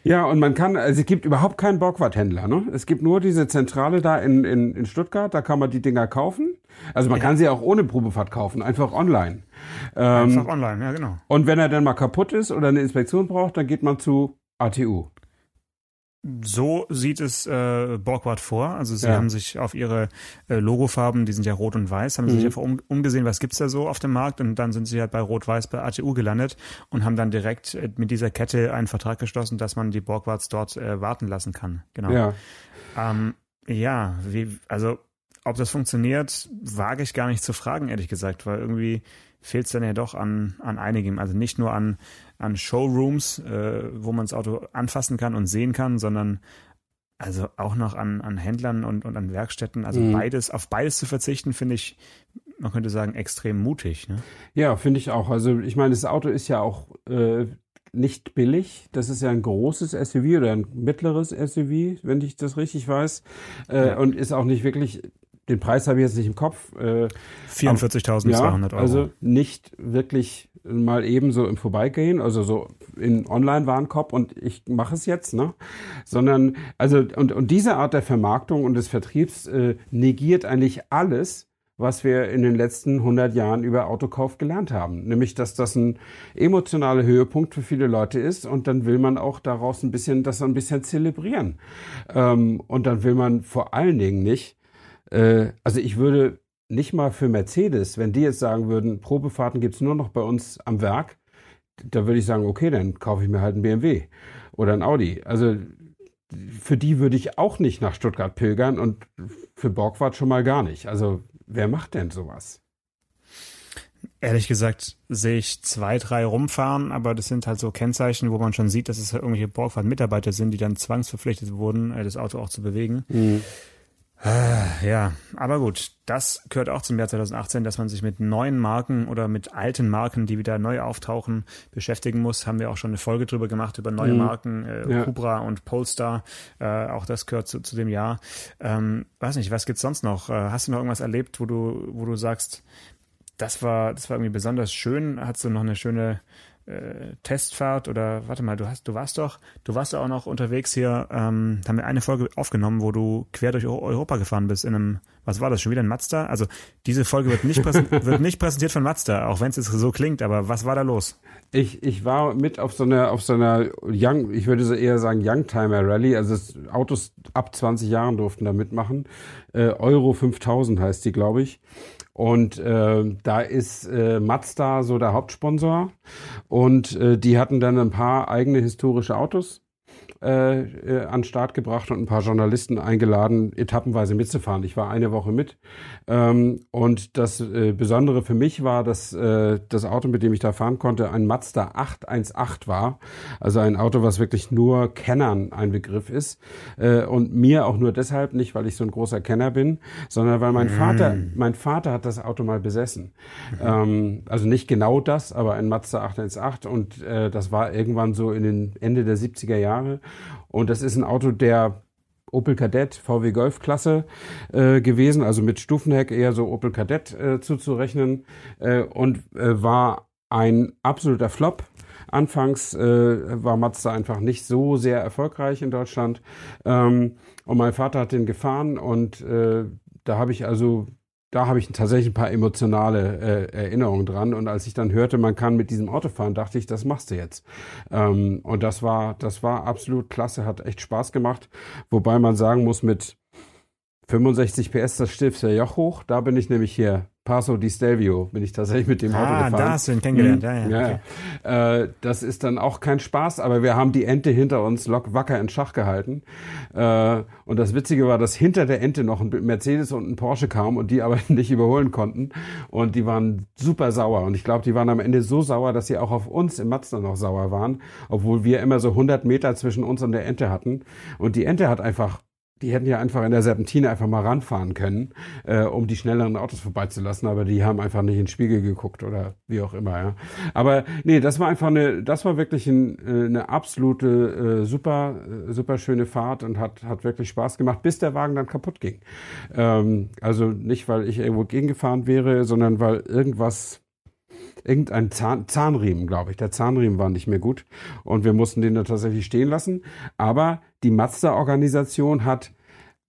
Ja, und man kann, also es gibt überhaupt keinen Borgward-Händler. Ne? Es gibt nur diese Zentrale da in, in, in Stuttgart, da kann man die Dinger kaufen. Also man kann sie auch ohne Probefahrt kaufen, einfach online. Ähm, Einfach online, ja genau. und wenn er dann mal kaputt ist oder eine Inspektion braucht, dann geht man zu ATU. So sieht es äh, Borgward vor. Also sie Ja. haben sich auf ihre äh, Logofarben, die sind ja rot und weiß, haben sie Mhm. sich einfach um, umgesehen, was gibt's da so auf dem Markt und dann sind sie halt bei rot-weiß bei ATU gelandet und haben dann direkt äh, mit dieser Kette einen Vertrag geschlossen, dass man die Borgwards dort äh, warten lassen kann. Genau. Ja. Ähm, ja, wie, also ob das funktioniert, wage ich gar nicht zu fragen, ehrlich gesagt, weil irgendwie fehlt es dann ja doch an, an einigem. Also nicht nur an, an Showrooms, äh, wo man das Auto anfassen kann und sehen kann, sondern also auch noch an, an Händlern und, und an Werkstätten. Also Mhm. beides, auf beides zu verzichten, finde ich, man könnte sagen, extrem mutig. Ne? Ja, finde ich auch. Also ich meine, das Auto ist ja auch äh, nicht billig. Das ist ja ein großes SUV oder ein mittleres SUV, wenn ich das richtig weiß. Äh, Ja. Und ist auch nicht wirklich, den Preis habe ich jetzt nicht im Kopf. Äh, 44.200 Euro. Also nicht wirklich mal eben so im Vorbeigehen, also so in Online-Warenkorb und ich mache es jetzt, ne? Sondern, also, und, und diese Art der Vermarktung und des Vertriebs äh, negiert eigentlich alles, was wir in den letzten 100 Jahren über Autokauf gelernt haben. Nämlich, dass das ein emotionaler Höhepunkt für viele Leute ist und dann will man auch daraus ein bisschen, das ein bisschen zelebrieren. Ähm, und dann will man vor allen Dingen nicht, äh, also ich würde nicht mal für Mercedes, wenn die jetzt sagen würden, Probefahrten gibt's nur noch bei uns am Werk, da würde ich sagen, okay, dann kaufe ich mir halt einen BMW oder ein Audi. Also für die würde ich auch nicht nach Stuttgart pilgern und für Borgward schon mal gar nicht. Also wer macht denn sowas? Ehrlich gesagt sehe ich zwei, drei rumfahren, aber das sind halt so Kennzeichen, wo man schon sieht, dass es halt irgendwelche Borgfahrt-Mitarbeiter sind, die dann zwangsverpflichtet wurden, äh, das Auto auch zu bewegen. Äh, Ja, aber gut, das gehört auch zum Jahr 2018, dass man sich mit neuen Marken oder mit alten Marken, die wieder neu auftauchen, beschäftigen muss. Haben wir auch schon eine Folge drüber gemacht, über neue Mhm. Marken, äh, Ja. Und Polestar. Äh, auch das gehört zu, zu dem Jahr. Ähm, weiß nicht, was gibt's sonst noch? Äh, hast du noch irgendwas erlebt, wo du, wo du sagst, das war, das war irgendwie besonders schön? Hast du noch eine schöne äh, Testfahrt oder warte mal, du hast, du warst doch, du warst doch auch noch unterwegs hier, ähm, haben wir eine Folge aufgenommen, wo du quer durch Eu- Europa gefahren bist in einem, was war das, schon wieder ein Mazda? Also diese Folge wird nicht, wird nicht präsentiert von Mazda, auch wenn es jetzt so klingt, aber was war da los? Ich, ich war mit auf so einer, auf so einer Young, ich würde so eher sagen Youngtimer Rally, also Autos ab 20 Jahren durften da mitmachen. Äh, Euro 5000 heißt die, glaube ich. Und äh, da ist äh, Mazda so der Hauptsponsor. Und äh, die hatten dann ein paar eigene historische Autos äh, äh, an den Start gebracht und ein paar Journalisten eingeladen, etappenweise mitzufahren. Ich war eine Woche mit. Ähm, und das äh, Besondere für mich war, dass äh, das Auto, mit dem ich da fahren konnte, ein Mazda 818 war. Also ein Auto, was wirklich nur Kennern ein Begriff ist. Äh, und mir auch nur deshalb, nicht weil ich so ein großer Kenner bin, sondern weil mein mm. Vater, mein Vater hat das Auto mal besessen. Mhm. Ähm, also nicht genau das, aber ein Mazda 818 und äh, das war irgendwann so in den Ende der 70er Jahre. Und das ist ein Auto der Opel Kadett, VW Golf Klasse äh, gewesen, also mit Stufenheck eher so Opel Kadett äh, zuzurechnen äh, und äh, war ein absoluter Flop. Anfangs äh, war Mazda einfach nicht so sehr erfolgreich in Deutschland ähm, und mein Vater hat den gefahren und äh, da habe ich also da habe ich tatsächlich ein paar emotionale äh, Erinnerungen dran. Und als ich dann hörte, man kann mit diesem Auto fahren, dachte ich, das machst du jetzt. Ähm, und das war, das war absolut klasse, hat echt Spaß gemacht. Wobei man sagen muss, mit 65 PS, das stilft der Joch hoch. Da bin ich nämlich hier Paso di Stelvio bin ich tatsächlich mit dem Auto ah, gefahren. Ah, da hast du ihn kennengelernt. Mhm. Ja, ja. ja. Okay. Äh, das ist dann auch kein Spaß, aber wir haben die Ente hinter uns lock wacker in Schach gehalten. Äh, und das Witzige war, dass hinter der Ente noch ein Mercedes und ein Porsche kam und die aber nicht überholen konnten. Und die waren super sauer. Und ich glaube, die waren am Ende so sauer, dass sie auch auf uns im Mazda noch sauer waren, obwohl wir immer so 100 Meter zwischen uns und der Ente hatten. Und die Ente hat einfach die hätten ja einfach in der Serpentine einfach mal ranfahren können, äh, um die schnelleren Autos vorbeizulassen, aber die haben einfach nicht in den Spiegel geguckt oder wie auch immer, ja. Aber nee, das war einfach eine, das war wirklich ein, äh, eine absolute äh, super, äh, super schöne Fahrt und hat, hat wirklich Spaß gemacht, bis der Wagen dann kaputt ging. Ähm, also nicht, weil ich irgendwo gegengefahren wäre, sondern weil irgendwas irgendein Zahn, Zahnriemen, glaube ich. Der Zahnriemen war nicht mehr gut und wir mussten den da tatsächlich stehen lassen. Aber die Mazda-Organisation hat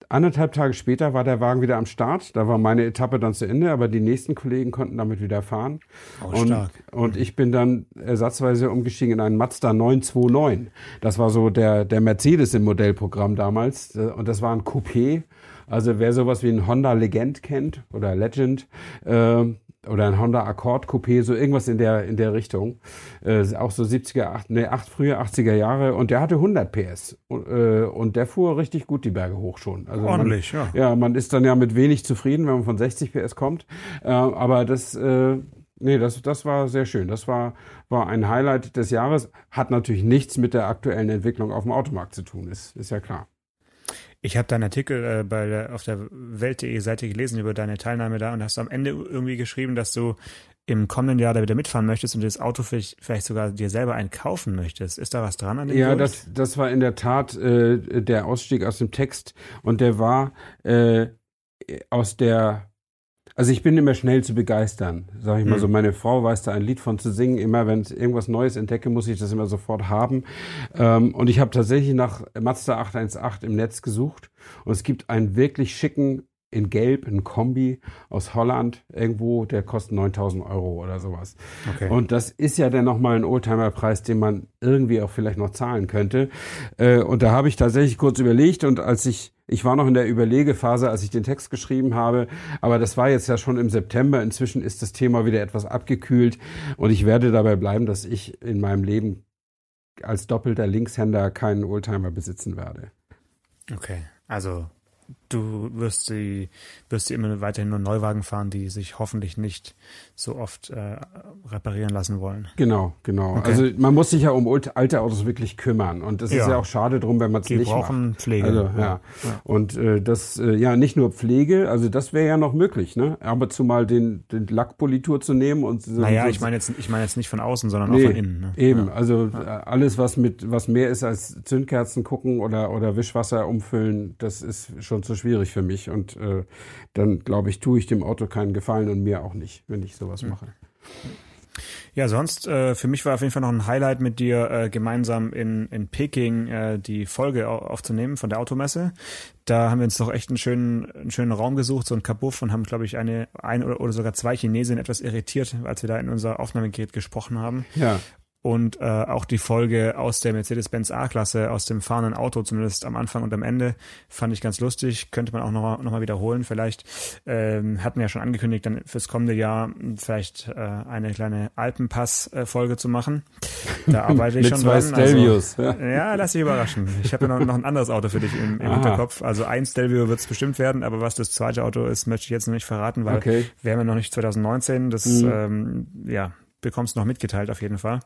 anderthalb Tage später war der Wagen wieder am Start. Da war meine Etappe dann zu Ende, aber die nächsten Kollegen konnten damit wieder fahren. Oh, und, stark. und ich bin dann ersatzweise umgestiegen in einen Mazda 929. Das war so der, der Mercedes im Modellprogramm damals. Und das war ein Coupé. Also wer sowas wie ein Honda Legend kennt oder Legend, äh, oder ein Honda Accord Coupé, so irgendwas in der, in der Richtung. Äh, auch so 70er, 8, nee, 8, frühe 80er Jahre. Und der hatte 100 PS. Und, äh, und der fuhr richtig gut die Berge hoch schon. Also Ordentlich, man, ja. Ja, man ist dann ja mit wenig zufrieden, wenn man von 60 PS kommt. Äh, aber das, äh, nee, das, das war sehr schön. Das war, war ein Highlight des Jahres. Hat natürlich nichts mit der aktuellen Entwicklung auf dem Automarkt zu tun, ist, ist ja klar. Ich habe deinen Artikel äh, bei der, auf der Welt.de Seite gelesen über deine Teilnahme da und hast am Ende irgendwie geschrieben, dass du im kommenden Jahr da wieder mitfahren möchtest und das Auto vielleicht, vielleicht sogar dir selber einkaufen möchtest. Ist da was dran an dem Ja, das, das war in der Tat äh, der Ausstieg aus dem Text und der war äh, aus der also ich bin immer schnell zu begeistern, sage ich mal mhm. so. Meine Frau weiß da ein Lied von zu singen. Immer wenn ich irgendwas Neues entdecke, muss ich das immer sofort haben. Ähm, und ich habe tatsächlich nach Mazda 818 im Netz gesucht und es gibt einen wirklich schicken in Gelb, ein Kombi aus Holland irgendwo, der kostet 9000 Euro oder sowas. Okay. Und das ist ja dann nochmal ein Oldtimer-Preis, den man irgendwie auch vielleicht noch zahlen könnte. Äh, und da habe ich tatsächlich kurz überlegt und als ich, ich war noch in der Überlegephase, als ich den Text geschrieben habe, aber das war jetzt ja schon im September. Inzwischen ist das Thema wieder etwas abgekühlt und ich werde dabei bleiben, dass ich in meinem Leben als doppelter Linkshänder keinen Oldtimer besitzen werde. Okay, also du wirst sie, wirst sie immer weiterhin nur Neuwagen fahren, die sich hoffentlich nicht so oft äh, reparieren lassen wollen. Genau, genau. Okay. Also man muss sich ja um alte Autos wirklich kümmern und es ja. ist ja auch schade drum, wenn man es nicht brauchen macht. Pflege. Also, ja. ja. Und äh, das, äh, ja, nicht nur Pflege, also das wäre ja noch möglich, ne? Aber zumal den, den Lackpolitur zu nehmen und so. Naja, so, ich meine jetzt, ich meine jetzt nicht von außen, sondern nee, auch von innen. Ne? Eben, ja. also äh, alles, was mit, was mehr ist als Zündkerzen gucken oder, oder Wischwasser umfüllen, das ist schon zu schwierig für mich. Und äh, dann, glaube ich, tue ich dem Auto keinen Gefallen und mir auch nicht, wenn ich sowas mache. Ja, sonst äh, für mich war auf jeden Fall noch ein Highlight mit dir äh, gemeinsam in, in Peking äh, die Folge aufzunehmen von der Automesse. Da haben wir uns doch echt einen schönen, einen schönen Raum gesucht, so ein Kabuff und haben, glaube ich, eine, ein oder, oder sogar zwei Chinesen etwas irritiert, als wir da in unser Aufnahmegerät gesprochen haben. Ja. Und äh, auch die Folge aus der Mercedes-Benz A-Klasse, aus dem fahrenden Auto, zumindest am Anfang und am Ende, fand ich ganz lustig. Könnte man auch noch, noch mal wiederholen. Vielleicht ähm, hatten wir ja schon angekündigt, dann fürs kommende Jahr vielleicht äh, eine kleine Alpenpass-Folge zu machen. Da arbeite ich schon zwei dran. Stelvios. Also, ja, lass dich überraschen. Ich habe ja noch, noch ein anderes Auto für dich im, im. Hinterkopf. Also ein Stelvio wird es bestimmt werden, aber was das zweite Auto ist, möchte ich jetzt noch nicht verraten, weil Okay. wir haben ja noch nicht 2019. Das Mhm. ähm, ja bekommst noch mitgeteilt auf jeden Fall.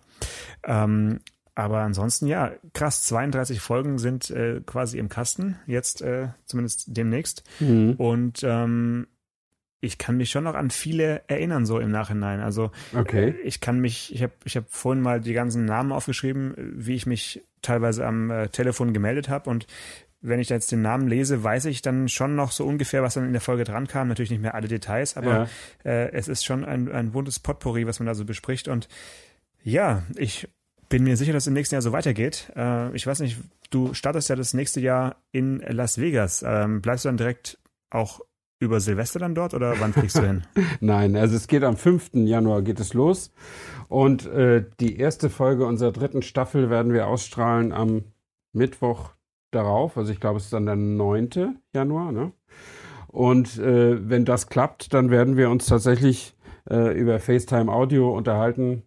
Ähm, aber ansonsten, ja, krass, 32 Folgen sind äh, quasi im Kasten, jetzt äh, zumindest demnächst. Mhm. Und ähm, ich kann mich schon noch an viele erinnern, so im Nachhinein. Also Okay. äh, ich kann mich, ich habe ich hab vorhin mal die ganzen Namen aufgeschrieben, wie ich mich teilweise am äh, Telefon gemeldet habe. Und wenn ich jetzt den Namen lese, weiß ich dann schon noch so ungefähr, was dann in der Folge dran kam. Natürlich nicht mehr alle Details, aber äh, es ist schon ein, ein buntes Potpourri, was man da so bespricht. Und ja, ich bin mir sicher, dass es im nächsten Jahr so weitergeht. Äh, ich weiß nicht, du startest ja das nächste Jahr in Las Vegas. Ähm, bleibst du dann direkt auch über Silvester dann dort oder wann fliegst du hin? Nein, also es geht am 5. Januar geht es los und äh, die erste Folge unserer dritten Staffel werden wir ausstrahlen am Mittwoch darauf, also ich glaube es ist dann der 9. Januar, ne? Und äh, wenn das klappt, dann werden wir uns tatsächlich äh, über FaceTime Audio unterhalten,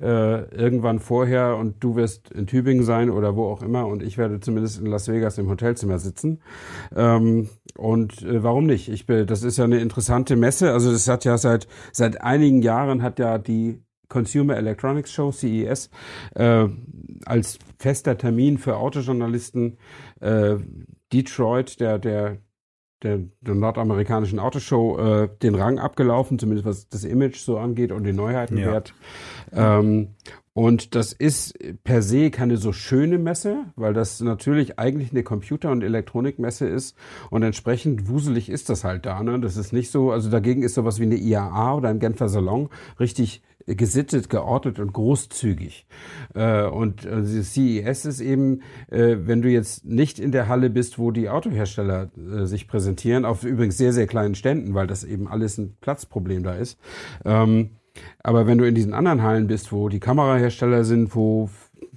äh, irgendwann vorher und du wirst in Tübingen sein oder wo auch immer und ich werde zumindest in Las Vegas im Hotelzimmer sitzen. Ähm, und äh, warum nicht? Ich bin, das ist ja eine interessante Messe. Also das hat ja seit seit einigen Jahren hat ja die Consumer Electronics Show CES äh, als fester Termin für Autojournalisten äh, Detroit, der der der, der nordamerikanischen Autoshow äh, den Rang abgelaufen, zumindest was das Image so angeht und den Neuheitenwert. Ähm, und das ist per se keine so schöne Messe, weil das natürlich eigentlich eine Computer- und Elektronikmesse ist und entsprechend wuselig ist das halt da. Ne? Das ist nicht so, also dagegen ist sowas wie eine IAA oder ein Genfer Salon richtig gesittet, geordnet und großzügig. Äh, und äh, CES ist eben, äh, wenn du jetzt nicht in der Halle bist, wo die Autohersteller sich präsentieren, auf übrigens sehr, sehr kleinen Ständen, weil das eben alles ein Platzproblem da ist. Ähm, aber wenn du in diesen anderen Hallen bist, wo die Kamerahersteller sind, wo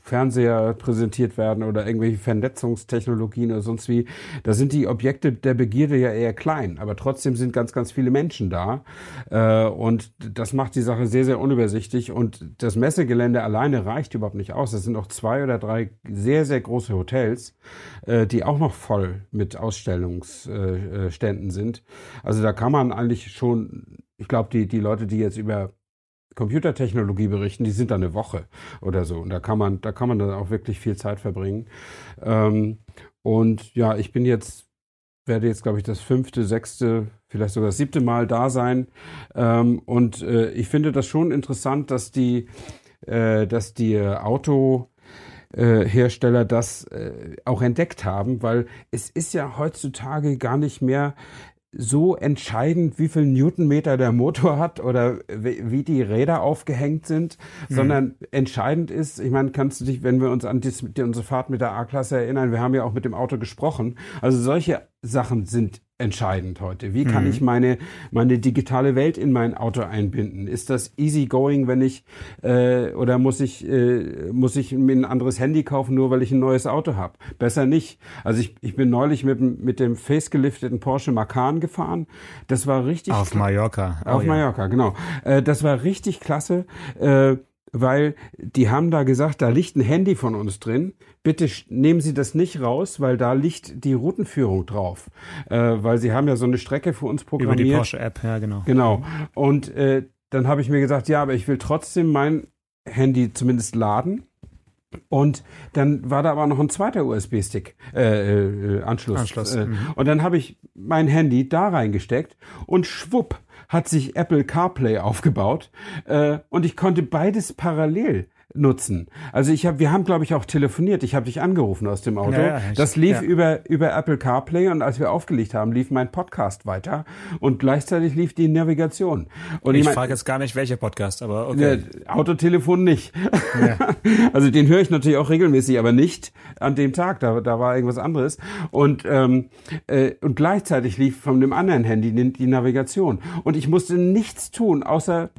Fernseher präsentiert werden oder irgendwelche Vernetzungstechnologien oder sonst wie, da sind die Objekte der Begierde ja eher klein, aber trotzdem sind ganz, ganz viele Menschen da äh, und das macht die Sache sehr, sehr unübersichtlich und das Messegelände alleine reicht überhaupt nicht aus. Es sind noch zwei oder drei sehr, sehr große Hotels, äh, die auch noch voll mit Ausstellungsständen sind. Also da kann man eigentlich schon, ich glaube, die, die Leute, die jetzt über Computertechnologie berichten, die sind da eine Woche oder so. Und da kann man, da kann man dann auch wirklich viel Zeit verbringen. Ähm, und ja, ich bin jetzt, werde jetzt, glaube ich, das fünfte, sechste, vielleicht sogar das siebte Mal da sein. Ähm, und äh, ich finde das schon interessant, dass die, äh, dass die Auto äh, Hersteller das äh, auch entdeckt haben, weil es ist ja heutzutage gar nicht mehr so entscheidend, wie viel Newtonmeter der Motor hat oder wie die Räder aufgehängt sind, sondern entscheidend ist, ich meine, kannst du dich, wenn wir uns an dies, die, unsere Fahrt mit der A-Klasse erinnern, wir haben ja auch mit dem Auto gesprochen, also solche Sachen sind entscheidend heute. Wie kann ich meine, meine digitale Welt in mein Auto einbinden? Ist das easy going, wenn ich, äh, oder muss ich, äh, muss ich mir ein anderes Handy kaufen, nur weil ich ein neues Auto habe? Besser nicht. Also ich, ich bin neulich mit, dem- mit dem facegelifteten Porsche Macan gefahren. Das war richtig Auf Mallorca. Oh, auf ja. Mallorca, genau. Äh, das war richtig klasse, äh, weil die haben da gesagt, da liegt ein Handy von uns drin. Bitte nehmen Sie das nicht raus, weil da liegt die Routenführung drauf. Äh, weil sie haben ja so eine Strecke für uns Über programmiert. die Porsche-App, ja, genau. Genau. Und äh, dann habe ich mir gesagt, ja, aber ich will trotzdem mein Handy zumindest laden. Und dann war da aber noch ein zweiter USB-Stick, äh, äh, Anschluss. Anschluss, Äh, mhm. Und dann habe ich mein Handy da reingesteckt und schwupp hat sich Apple CarPlay aufgebaut äh, und ich konnte beides parallel nutzen. Also ich habe, wir haben glaube ich auch telefoniert. Ich habe dich angerufen aus dem Auto. Ja, ja, ich- das lief ja. über über Apple CarPlay und als wir aufgelegt haben, lief mein Podcast weiter und gleichzeitig lief die Navigation. Und Ich mein- frage jetzt gar nicht, welcher Podcast, aber okay. ja, Autotelefon nicht. Also den höre ich natürlich auch regelmäßig, aber nicht an dem Tag. Da, da war irgendwas anderes. Und, ähm, äh, und gleichzeitig lief von dem anderen Handy die, die Navigation. Und ich musste nichts tun, außer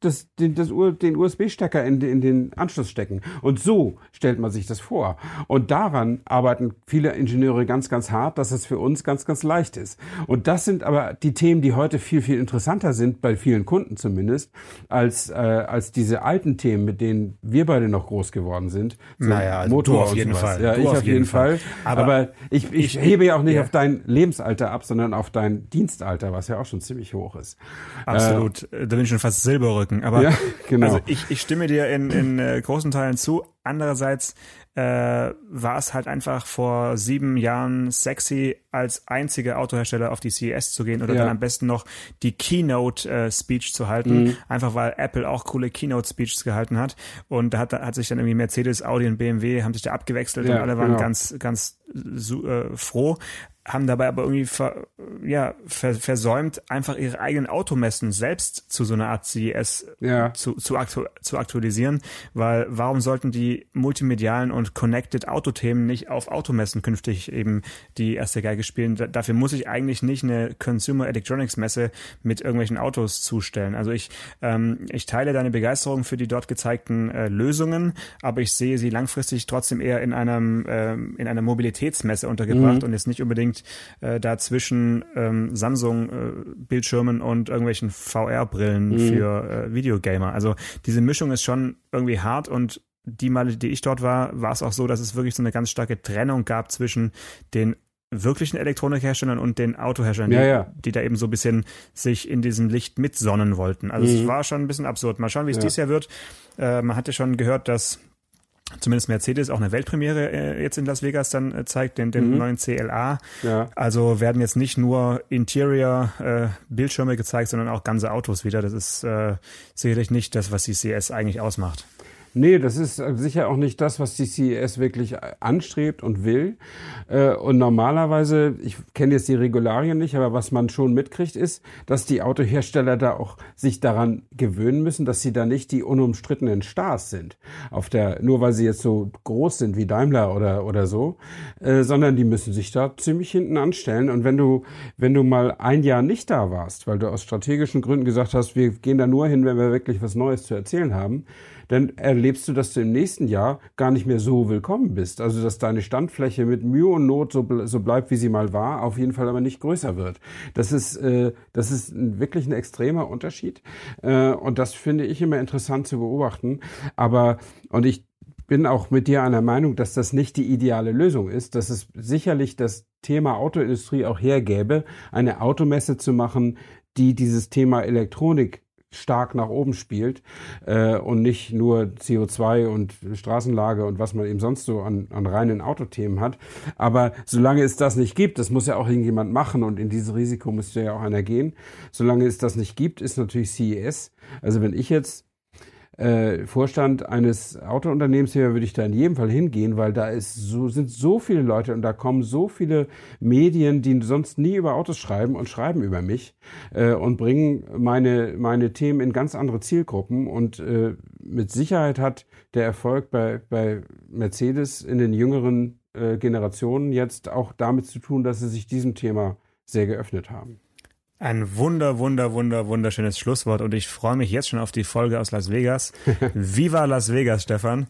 das, den, das, den USB-Stecker in, in den Anschluss stecken. Und so stellt man sich das vor. Und daran arbeiten viele Ingenieure ganz, ganz hart, dass es für uns ganz, ganz leicht ist. Und das sind aber die Themen, die heute viel, viel interessanter sind, bei vielen Kunden zumindest, als, äh, als diese alten Themen, mit denen wir beide noch groß geworden sind. So naja, also Motor auf jeden Fall. Ja, du ich auf jeden, Fall. Fall. Aber, aber, ich, ich, ich hebe ja auch nicht ja. auf dein Lebensalter ab, sondern auf dein Dienstalter, was ja auch schon ziemlich hoch ist. Absolut. Äh, da bin ich schon fast Silberrücken. Aber ja, genau. also ich, ich stimme dir in, in äh, großen Teilen zu. Andererseits äh, war es halt einfach vor sieben Jahren sexy, als einziger Autohersteller auf die CES zu gehen oder ja. dann am besten noch die Keynote-Speech äh, zu halten, mhm. einfach weil Apple auch coole Keynote-Speeches gehalten hat. Und da hat, hat sich dann irgendwie Mercedes, Audi und BMW haben sich da abgewechselt ja, und alle waren genau. ganz, ganz äh, froh haben dabei aber irgendwie ver, ja, ver, versäumt, einfach ihre eigenen Automessen selbst zu so einer Art CES ja. zu, zu, aktu zu aktualisieren, weil warum sollten die multimedialen und connected Autothemen nicht auf Automessen künftig eben die erste Geige spielen? Da, dafür muss ich eigentlich nicht eine Consumer Electronics Messe mit irgendwelchen Autos zustellen. Also ich, ähm, ich teile deine Begeisterung für die dort gezeigten äh, Lösungen, aber ich sehe sie langfristig trotzdem eher in einem ähm, in einer Mobilitätsmesse untergebracht mhm. und jetzt nicht unbedingt äh, da zwischen ähm, Samsung-Bildschirmen äh, und irgendwelchen VR-Brillen mhm. für äh, Videogamer. Also diese Mischung ist schon irgendwie hart und die Male, die ich dort war, war es auch so, dass es wirklich so eine ganz starke Trennung gab zwischen den wirklichen Elektronikherstellern und den Autoherstellern, ja, die, ja. die, da eben so ein bisschen sich in diesem Licht mitsonnen wollten. Also mhm. es war schon ein bisschen absurd. Mal schauen, wie es ja. dieses Jahr wird. Äh, man hatte schon gehört, dass zumindest Mercedes auch eine Weltpremiere äh, jetzt in Las Vegas dann äh, zeigt, den, den mhm. neuen CLA. Ja. Also werden jetzt nicht nur Interior äh, Bildschirme gezeigt, sondern auch ganze Autos wieder. Das ist äh, sicherlich nicht das, was die CS eigentlich ausmacht. Nee, das ist sicher auch nicht das, was die CES wirklich anstrebt und will. Äh, und normalerweise, ich kenne jetzt die Regularien nicht, aber was man schon mitkriegt, ist, dass die Autohersteller da auch sich daran gewöhnen müssen, dass sie da nicht die unumstrittenen Stars sind. Auf der, nur weil sie jetzt so groß sind wie Daimler oder, oder so, äh, sondern die müssen sich da ziemlich hinten anstellen. Und wenn du, wenn du mal ein Jahr nicht da warst, weil du aus strategischen Gründen gesagt hast, wir gehen da nur hin, wenn wir wirklich was Neues zu erzählen haben, dann erlebst du, dass du im nächsten Jahr gar nicht mehr so willkommen bist. Also dass deine Standfläche mit Mühe und Not so, so bleibt, wie sie mal war, auf jeden Fall aber nicht größer wird. Das ist, äh, das ist wirklich ein extremer Unterschied. Äh, und das finde ich immer interessant zu beobachten. Aber, und ich bin auch mit dir einer Meinung, dass das nicht die ideale Lösung ist, dass es sicherlich das Thema Autoindustrie auch hergäbe, eine Automesse zu machen, die dieses Thema Elektronik stark nach oben spielt äh, und nicht nur CO2 und Straßenlage und was man eben sonst so an, an reinen Autothemen hat. Aber solange es das nicht gibt, das muss ja auch irgendjemand machen und in dieses Risiko müsste ja auch einer gehen. Solange es das nicht gibt, ist natürlich CES. Also wenn ich jetzt äh, Vorstand eines Autounternehmens wäre, würde ich da in jedem Fall hingehen, weil da ist so, sind so viele Leute und da kommen so viele Medien, die sonst nie über Autos schreiben und schreiben über mich äh, und bringen meine, meine Themen in ganz andere Zielgruppen und äh, mit Sicherheit hat der Erfolg bei, bei Mercedes in den jüngeren äh, Generationen jetzt auch damit zu tun, dass sie sich diesem Thema sehr geöffnet haben. Ein wunder, wunder, wunder, wunderschönes Schlusswort und ich freue mich jetzt schon auf die Folge aus Las Vegas. Viva Las Vegas, Stefan.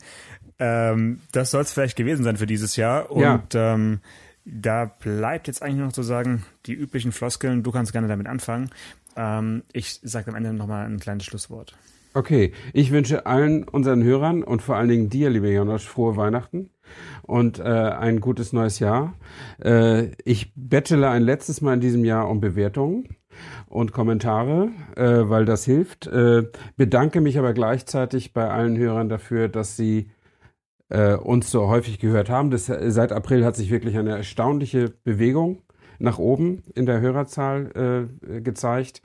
Ähm, das soll es vielleicht gewesen sein für dieses Jahr und ja. ähm, da bleibt jetzt eigentlich noch zu sagen, die üblichen Floskeln, du kannst gerne damit anfangen. Ähm, ich sage am Ende nochmal ein kleines Schlusswort. Okay, ich wünsche allen unseren Hörern und vor allen Dingen dir, lieber Jonas, frohe Weihnachten und äh, ein gutes neues Jahr. Äh, ich bettele ein letztes Mal in diesem Jahr um Bewertungen und Kommentare, äh, weil das hilft. Äh, bedanke mich aber gleichzeitig bei allen Hörern dafür, dass sie äh, uns so häufig gehört haben. Das, seit April hat sich wirklich eine erstaunliche Bewegung nach oben in der Hörerzahl äh, gezeigt.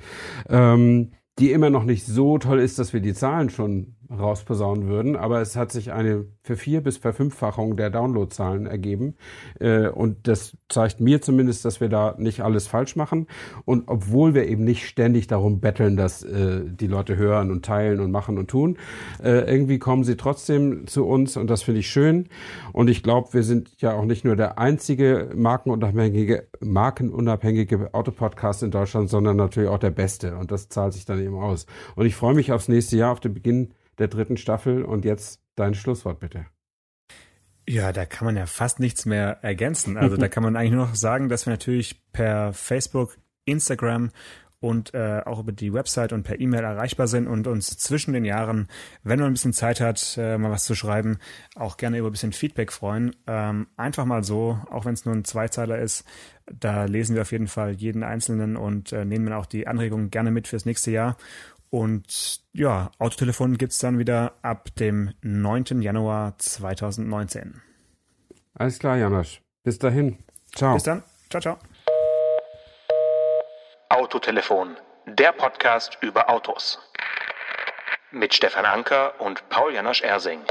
Ähm, die immer noch nicht so toll ist, dass wir die Zahlen schon rausposaunen würden, aber es hat sich eine Vervier- bis Verfünffachung der Downloadzahlen ergeben. Äh, und das zeigt mir zumindest, dass wir da nicht alles falsch machen. Und obwohl wir eben nicht ständig darum betteln, dass äh, die Leute hören und teilen und machen und tun, äh, irgendwie kommen sie trotzdem zu uns und das finde ich schön. Und ich glaube, wir sind ja auch nicht nur der einzige markenunabhängige, markenunabhängige Autopodcast in Deutschland, sondern natürlich auch der beste. Und das zahlt sich dann eben aus. Und ich freue mich aufs nächste Jahr, auf den Beginn der dritten Staffel. Und jetzt dein Schlusswort bitte. Ja, da kann man ja fast nichts mehr ergänzen. Also da kann man eigentlich nur noch sagen, dass wir natürlich per Facebook, Instagram und äh, auch über die Website und per E-Mail erreichbar sind und uns zwischen den Jahren, wenn man ein bisschen Zeit hat, äh, mal was zu schreiben, auch gerne über ein bisschen Feedback freuen. Ähm, einfach mal so, auch wenn es nur ein Zweizeiler ist, da lesen wir auf jeden Fall jeden Einzelnen und äh, nehmen auch die Anregungen gerne mit fürs nächste Jahr. Und ja, Autotelefon gibt's dann wieder ab dem 9. Januar 2019. Alles klar, Janosch. Bis dahin. Ciao. Bis dann. Ciao, ciao. Autotelefon, der Podcast über Autos. Mit Stefan Anker und Paul Janosch Ersing.